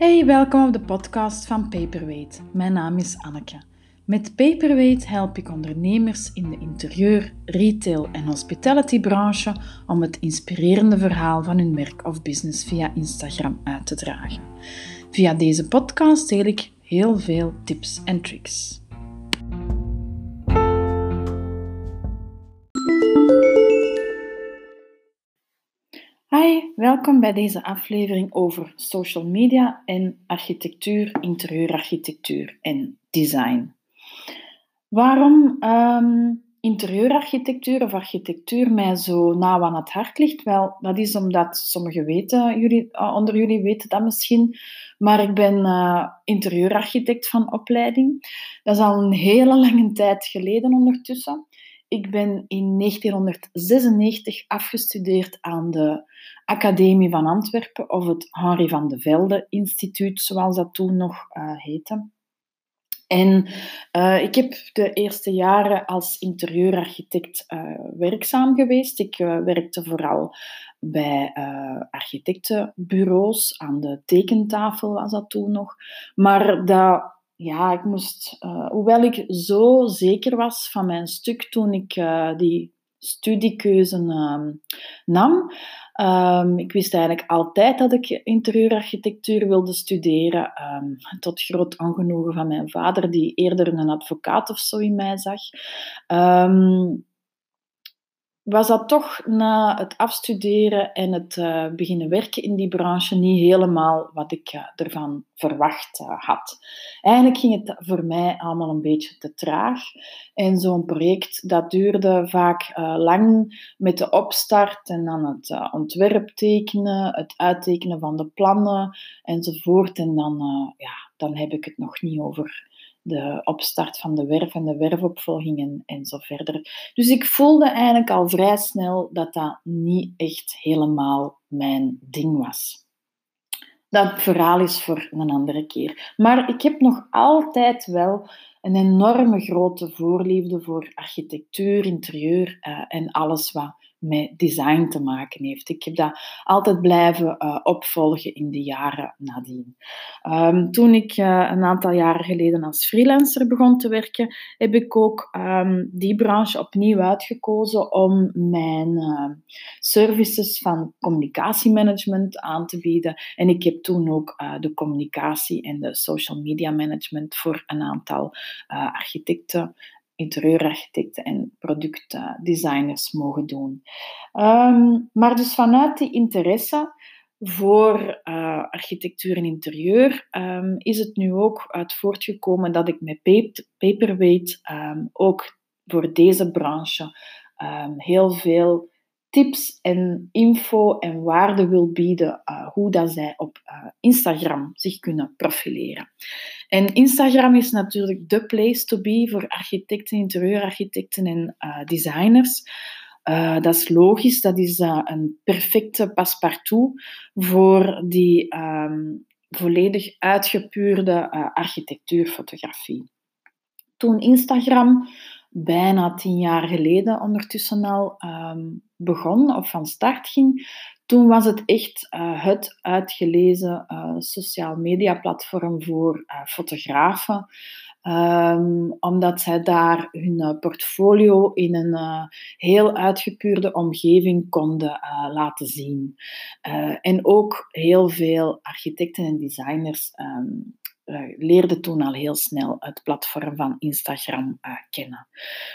Hey, welkom op de podcast van Paperweight. Mijn naam is Anneke. Met Paperweight help ik ondernemers in de interieur, retail en hospitality branche om het inspirerende verhaal van hun werk of business via Instagram uit te dragen. Via deze podcast deel ik heel veel tips en tricks. Hi, welkom bij deze aflevering over social media en architectuur, interieurarchitectuur en design. Waarom um, interieurarchitectuur of architectuur mij zo nauw aan het hart ligt? Wel, dat is omdat sommigen weten, jullie, eh, onder jullie weten dat misschien, maar ik ben uh, interieurarchitect van opleiding. Dat is al een hele lange tijd geleden ondertussen. Ik ben in 1996 afgestudeerd aan de Academie van Antwerpen, of het Henri van de Velde Instituut, zoals dat toen nog uh, heette. En uh, ik heb de eerste jaren als interieurarchitect uh, werkzaam geweest. Ik werkte vooral bij architectenbureaus, aan de tekentafel was dat toen nog. Maar dat ja, ik moest, uh, hoewel ik zo zeker was van mijn stuk toen ik uh, die studiekeuze uh, nam, um, ik wist eigenlijk altijd dat ik interieurarchitectuur wilde studeren, um, tot groot ongenoegen van mijn vader, die eerder een advocaat of zo in mij zag. Was dat toch na het afstuderen en het uh, beginnen werken in die branche niet helemaal wat ik uh, ervan verwacht uh, had. Eigenlijk ging het voor mij allemaal een beetje te traag. En zo'n project dat duurde vaak lang met de opstart en dan het ontwerp tekenen, het uittekenen van de plannen enzovoort. En dan, ja, dan heb ik het nog niet over de opstart van de werf en de werfopvolgingen en zo verder. Dus ik voelde eigenlijk al vrij snel dat dat niet echt helemaal mijn ding was. Dat verhaal is voor een andere keer. Maar ik heb nog altijd wel een enorme grote voorliefde voor architectuur, interieur uh, en alles wat met design te maken heeft. Ik heb dat altijd blijven uh, opvolgen in de jaren nadien. Um, toen ik uh, een aantal jaren geleden als freelancer begon te werken, heb ik ook um, die branche opnieuw uitgekozen om mijn uh, services van communicatiemanagement aan te bieden. En ik heb toen ook de communicatie en de social media management voor een aantal architecten interieurarchitecten en productdesigners mogen doen. Um, maar dus vanuit die interesse voor uh, architectuur en interieur um, is het nu ook uit voortgekomen dat ik met Paperweight um, ook voor deze branche heel veel tips en info en waarde wil bieden uh, hoe dat zij op uh, Instagram zich kunnen profileren. En Instagram is natuurlijk de place to be voor architecten, interieurarchitecten en uh, designers. dat is logisch, dat is een perfecte paspartout voor die um, volledig uitgepuurde architectuurfotografie. Toen Instagram bijna tien jaar geleden ondertussen al um, begon of van start ging, toen was het echt uh, het uitgelezen uh, sociaal media platform voor uh, fotografen. Um, omdat zij daar hun portfolio in een heel uitgepuurde omgeving konden laten zien. en ook heel veel architecten en designers um, leerde toen al heel snel het platform van Instagram uh, kennen.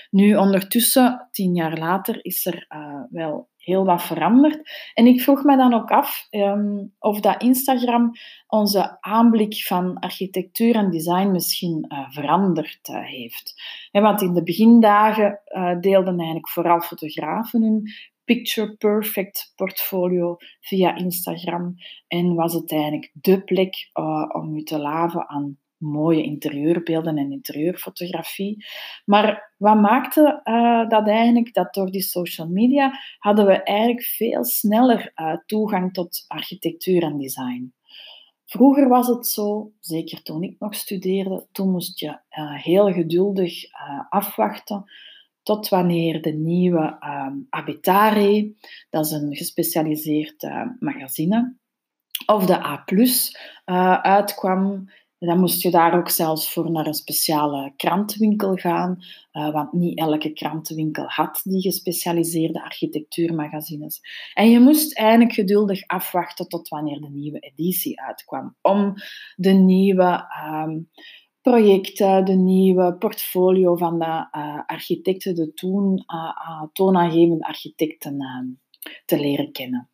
Nu, ondertussen, tien jaar later, is er uh, wel heel wat veranderd. En ik vroeg me dan ook af um, of dat Instagram onze aanblik van architectuur en design misschien veranderd heeft. want in de begindagen deelden eigenlijk vooral fotografen hun picture perfect portfolio via Instagram. En was het eigenlijk de plek uh, om je te laven aan mooie interieurbeelden en interieurfotografie. Maar wat maakte uh, dat eigenlijk? Dat door die social media hadden we eigenlijk veel sneller uh, toegang tot architectuur en design. Vroeger was het zo, zeker toen ik nog studeerde, toen moest je heel geduldig afwachten tot wanneer de nieuwe um, Abitare, dat is een gespecialiseerd uh, magazine, of de A+, uh, uitkwam, dan moest je daar ook zelfs voor naar een speciale krantenwinkel gaan, uh, want niet elke krantenwinkel had die gespecialiseerde architectuurmagazines. En je moest eigenlijk geduldig afwachten tot wanneer de nieuwe editie uitkwam, om de nieuwe um, projecten, de nieuwe portfolio van de uh, architecten, de toen uh, toonaangevende architecten ehm, te leren kennen.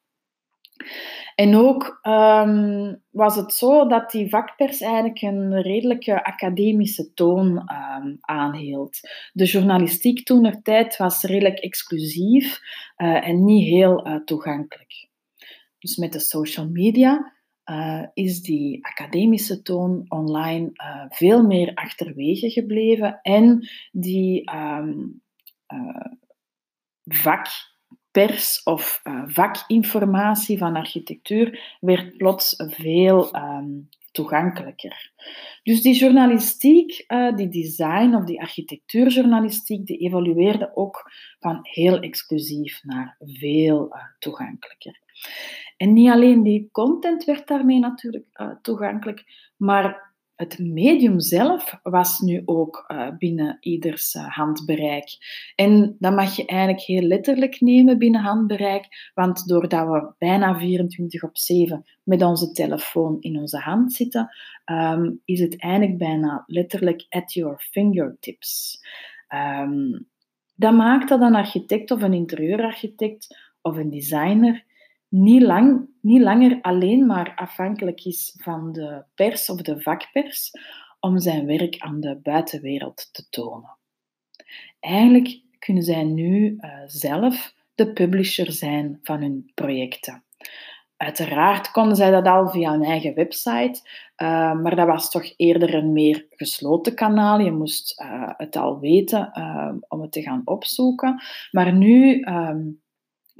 En ook um, was het zo dat die vakpers eigenlijk een redelijke academische toon um, aanhield. De journalistiek toen er tijd was redelijk exclusief en niet heel toegankelijk. Dus met de social media uh, is die academische toon online veel meer achterwege gebleven en die um, vak pers of uh, vakinformatie van architectuur werd plots veel um, toegankelijker. Dus die journalistiek, uh, die design of die architectuurjournalistiek, die evolueerde ook van heel exclusief naar veel uh, toegankelijker. En niet alleen die content werd daarmee natuurlijk toegankelijk, maar het medium zelf was nu ook uh, binnen ieders uh, handbereik. En dat mag je eigenlijk heel letterlijk nemen binnen handbereik, want doordat we bijna 24 op 7 met onze telefoon in onze hand zitten, um, is het eigenlijk bijna letterlijk at your fingertips. Um, dat maakt dat een architect of een interieurarchitect of een designer niet, lang, niet langer alleen maar afhankelijk is van de pers of de vakpers om zijn werk aan de buitenwereld te tonen. Eigenlijk kunnen zij nu uh, zelf de publisher zijn van hun projecten. Uiteraard konden zij dat al via hun eigen website, uh, maar dat was toch eerder een meer gesloten kanaal. Je moest uh, het al weten om het te gaan opzoeken. Maar nu ehm,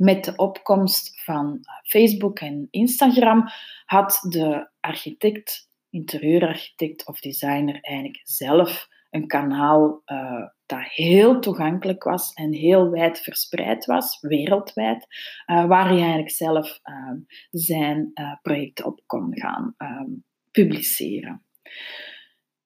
met de opkomst van eh, Facebook en Instagram had de architect, interieurarchitect of designer eigenlijk zelf een kanaal uh, dat heel toegankelijk was en heel wijd verspreid was, wereldwijd, uh, waar hij eigenlijk zelf uh, zijn projecten op kon gaan publiceren.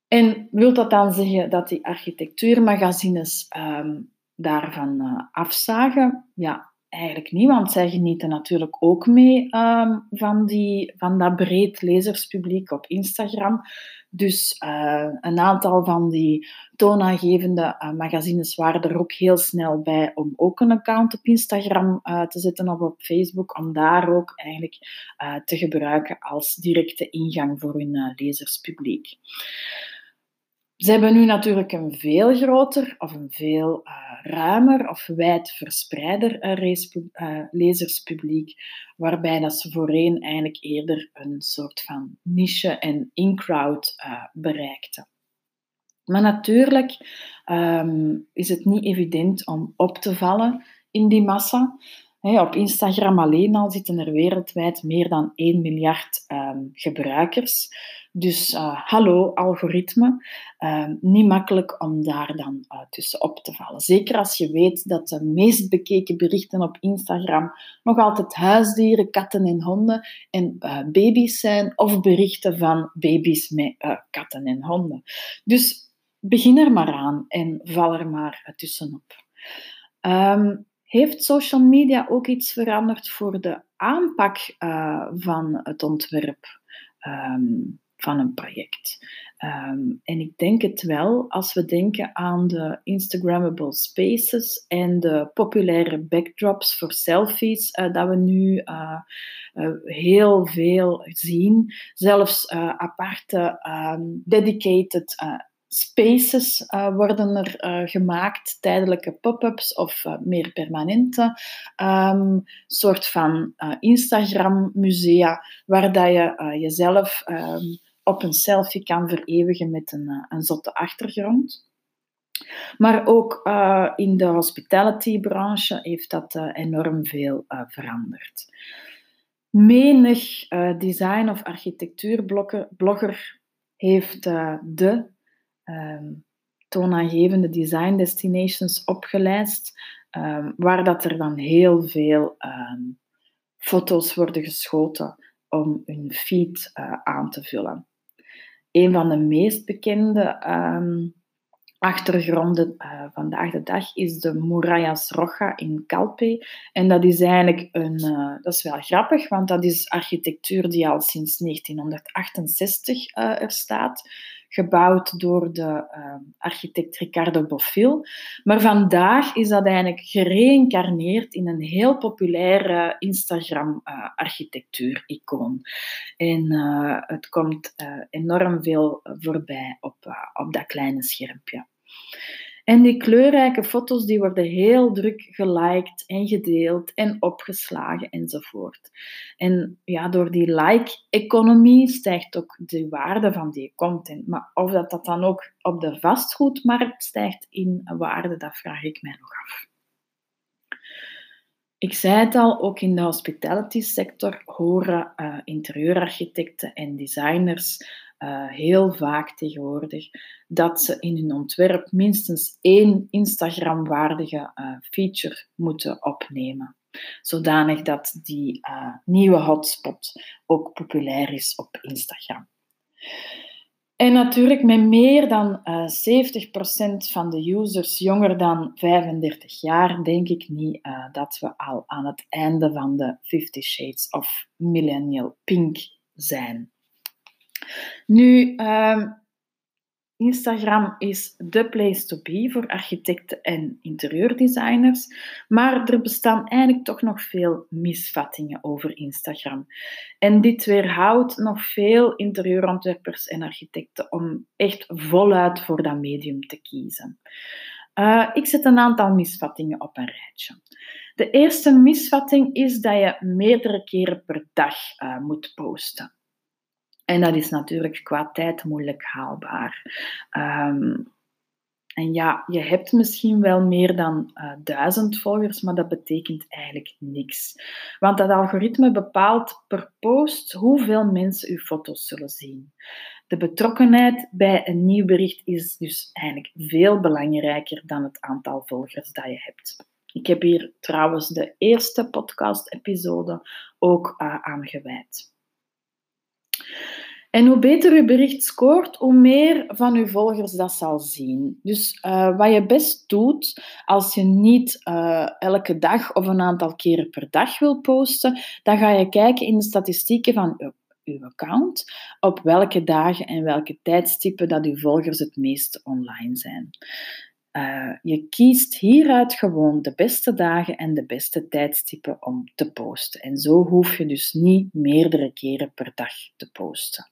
En wil dat dan zeggen dat die architectuurmagazines um, daarvan afzagen? Ja, Eigenlijk niet, want zij genieten natuurlijk ook mee um, van, die, van dat breed lezerspubliek op Instagram. Dus uh, een aantal van die toonaangevende uh, magazines waren er ook heel snel bij om ook een account op Instagram uh, te zetten of op Facebook, om daar ook eigenlijk te gebruiken als directe ingang voor hun lezerspubliek. Ze hebben nu natuurlijk een veel groter of een veel uh, ruimer of wijd verspreider uh, lezerspubliek, waarbij dat ze voorheen eigenlijk eerder een soort van niche en in-crowd uh, bereikten. Maar natuurlijk um, is het niet evident om op te vallen in die massa. Op Instagram alleen al zitten er wereldwijd meer dan 1 miljard um, gebruikers. Dus uh, hallo algoritme, uh, niet makkelijk om daar dan uh, tussen op te vallen. Zeker als je weet dat de meest bekeken berichten op Instagram nog altijd huisdieren, katten en honden en uh, baby's zijn of berichten van baby's met katten en honden. Dus begin er maar aan en val er maar tussenop. Um, heeft social media ook iets veranderd voor de aanpak van het ontwerp? Um, van een project. Ehm, en ik denk het wel als we denken aan de Instagrammable spaces en de populaire backdrops voor selfies, uh, dat we nu uh, uh, heel veel zien. Zelfs aparte um, dedicated spaces worden er gemaakt, tijdelijke pop-ups of meer permanente, um, soort van Instagram-musea, waar dat je jezelf um, op een selfie kan vereeuwigen met een, eh, een zotte achtergrond. Maar ook uh, in de hospitality-branche heeft dat uh, enorm veel veranderd. Menig design- of architectuurblogger heeft de um, toonaangevende design destinations opgelijst, um, waar dat er dan heel veel um, foto's worden geschoten om hun feed aan te vullen. Een van de meest bekende ehm, achtergronden uh, vandaag de dag is de Murallas Roja in Calpe. En dat is eigenlijk een, uh, dat is wel grappig, want dat is architectuur die al sinds 1968 uh, eh, er staat gebouwd door de uh, architect Ricardo Bofill. Maar vandaag is dat eigenlijk gereïncarneerd in een heel populaire Instagram-architectuur-icoon. en uh, het komt uh, enorm veel voorbij op, op dat kleine schermpje. En die kleurrijke foto's die worden heel druk geliked en gedeeld en opgeslagen enzovoort. En ja, door die like-economie stijgt ook de waarde van die content. Maar of dat, dat dan ook op de vastgoedmarkt stijgt in waarde, dat vraag ik mij nog af. Ik zei het al, ook in de hospitality sector horen uh, interieurarchitecten en designers uh, heel vaak tegenwoordig dat ze in hun ontwerp minstens één Instagram-waardige uh, feature moeten opnemen. Zodanig dat die uh, nieuwe hotspot ook populair is op Instagram. En natuurlijk, met meer dan uh, 70% van de users jonger dan 35 jaar, denk ik niet dat we al aan het einde van de 50 Shades of Millennial Pink zijn. Nu, uh, Instagram is de place to be voor architecten en interieurdesigners, maar er bestaan eigenlijk toch nog veel misvattingen over Instagram. En dit weerhoudt nog veel interieurontwerpers en architecten om echt voluit voor dat medium te kiezen. Uh, ik zet een aantal misvattingen op een rijtje. De eerste misvatting is dat je meerdere keren per dag uh, moet posten. En dat is natuurlijk qua tijd moeilijk haalbaar. Um, en ja, je hebt misschien wel meer dan uh, duizend volgers, maar dat betekent eigenlijk niks. Want dat algoritme bepaalt per post hoeveel mensen uw foto's zullen zien. De betrokkenheid bij een nieuw bericht is dus eigenlijk veel belangrijker dan het aantal volgers dat je hebt. Ik heb hier trouwens de eerste podcast-episode ook uh, aan gewijd. En hoe beter uw bericht scoort, hoe meer van uw volgers dat zal zien. Dus uh, wat je best doet, als je niet uh, elke dag of een aantal keren per dag wil posten, dan ga je kijken in de statistieken van uw account, op welke dagen en welke tijdstippen dat uw volgers het meest online zijn. Uh, je kiest hieruit gewoon de beste dagen en de beste tijdstippen om te posten. En zo hoef je dus niet meerdere keren per dag te posten.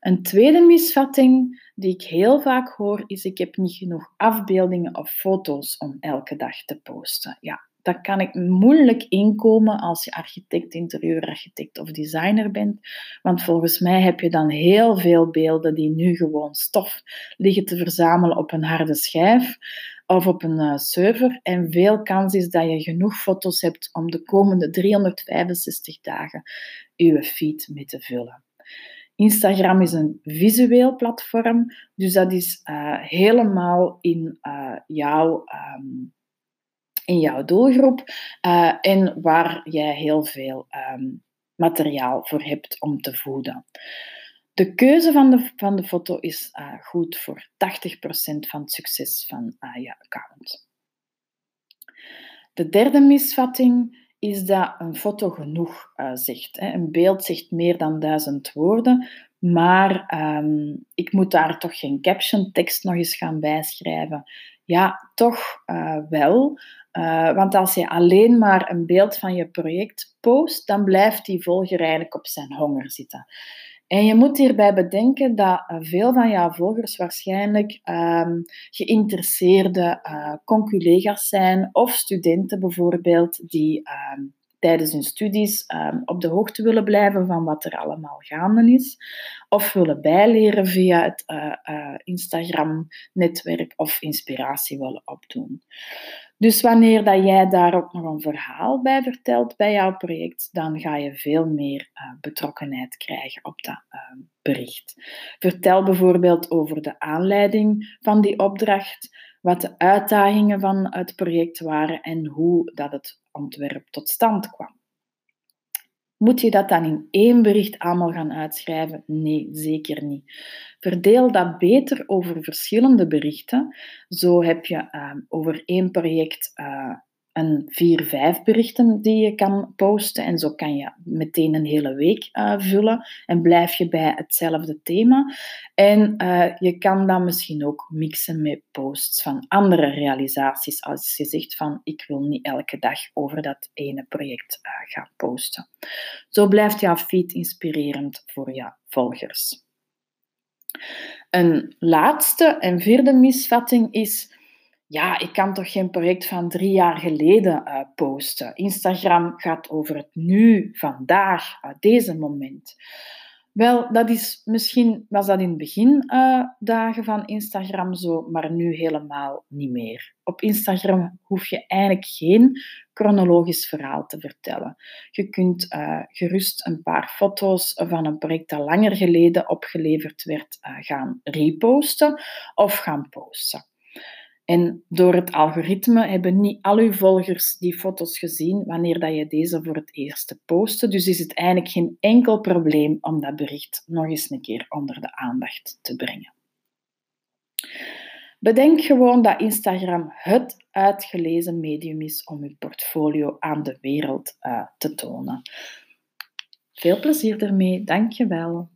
Een tweede misvatting die ik heel vaak hoor is: ik heb niet genoeg afbeeldingen of foto's om elke dag te posten. Ja, dat kan ik moeilijk inkomen als je architect, interieurarchitect of designer bent. Want volgens mij heb je dan heel veel beelden die nu gewoon stof liggen te verzamelen op een harde schijf of op een uh, server. En veel kans is dat je genoeg foto's hebt om de komende 365 dagen je feed mee te vullen. Instagram is een visueel platform, dus dat is uh, helemaal in, uh, jouw, um, in jouw doelgroep en waar jij heel veel um, materiaal voor hebt om te voeden. De keuze van de, van de foto is goed voor 80% van het succes van je account. De derde misvatting is dat een foto genoeg zegt. Hè. Een beeld zegt meer dan duizend woorden, maar um, ik moet daar toch geen caption tekst nog eens gaan bijschrijven. Ja, toch wel. Uh, want als je alleen maar een beeld van je project post, dan blijft die volger eigenlijk op zijn honger zitten. En je moet hierbij bedenken dat eh, veel van jouw volgers waarschijnlijk um, geïnteresseerde uh, conculega's zijn of studenten bijvoorbeeld die um, tijdens hun studies um, op de hoogte willen blijven van wat er allemaal gaande is, of willen bijleren via het uh, uh, Instagram-netwerk of inspiratie willen opdoen. Dus wanneer dat jij daar ook nog een verhaal bij vertelt bij jouw project, dan ga je veel meer uh, betrokkenheid krijgen op dat uh, bericht. Vertel bijvoorbeeld over de aanleiding van die opdracht, wat de uitdagingen van het project waren en hoe dat het ontwerp tot stand kwam. Moet je dat dan in één bericht allemaal gaan uitschrijven? Nee, zeker niet. Verdeel dat beter over verschillende berichten. Zo heb je uh, over één project uh, een vier, vijf berichten die je kan posten. En zo kan je meteen een hele week uh, vullen en blijf je bij hetzelfde thema. En uh, je kan dan misschien ook mixen met posts van andere realisaties. Als je zegt van ik wil niet elke dag over dat ene project uh, gaan posten. Zo blijft jouw feed inspirerend voor je volgers. Een laatste en vierde misvatting is ja, ik kan toch geen project van drie jaar geleden uh, posten. Instagram gaat over het nu, vandaag, uh, deze moment. Wel, dat is, misschien was dat in het begindagen uh, van Instagram zo, maar nu helemaal niet meer. Op Instagram hoef je eigenlijk geen chronologisch verhaal te vertellen. Je kunt gerust een paar foto's van een project dat langer geleden opgeleverd werd uh, gaan reposten of gaan posten. En door het algoritme hebben niet al uw volgers die foto's gezien wanneer dat je deze voor het eerst postte. Dus is het eigenlijk geen enkel probleem om dat bericht nog eens een keer onder de aandacht te brengen. Bedenk gewoon dat Instagram het uitgelezen medium is om uw portfolio aan de wereld uh, te tonen. Veel plezier ermee, dankjewel.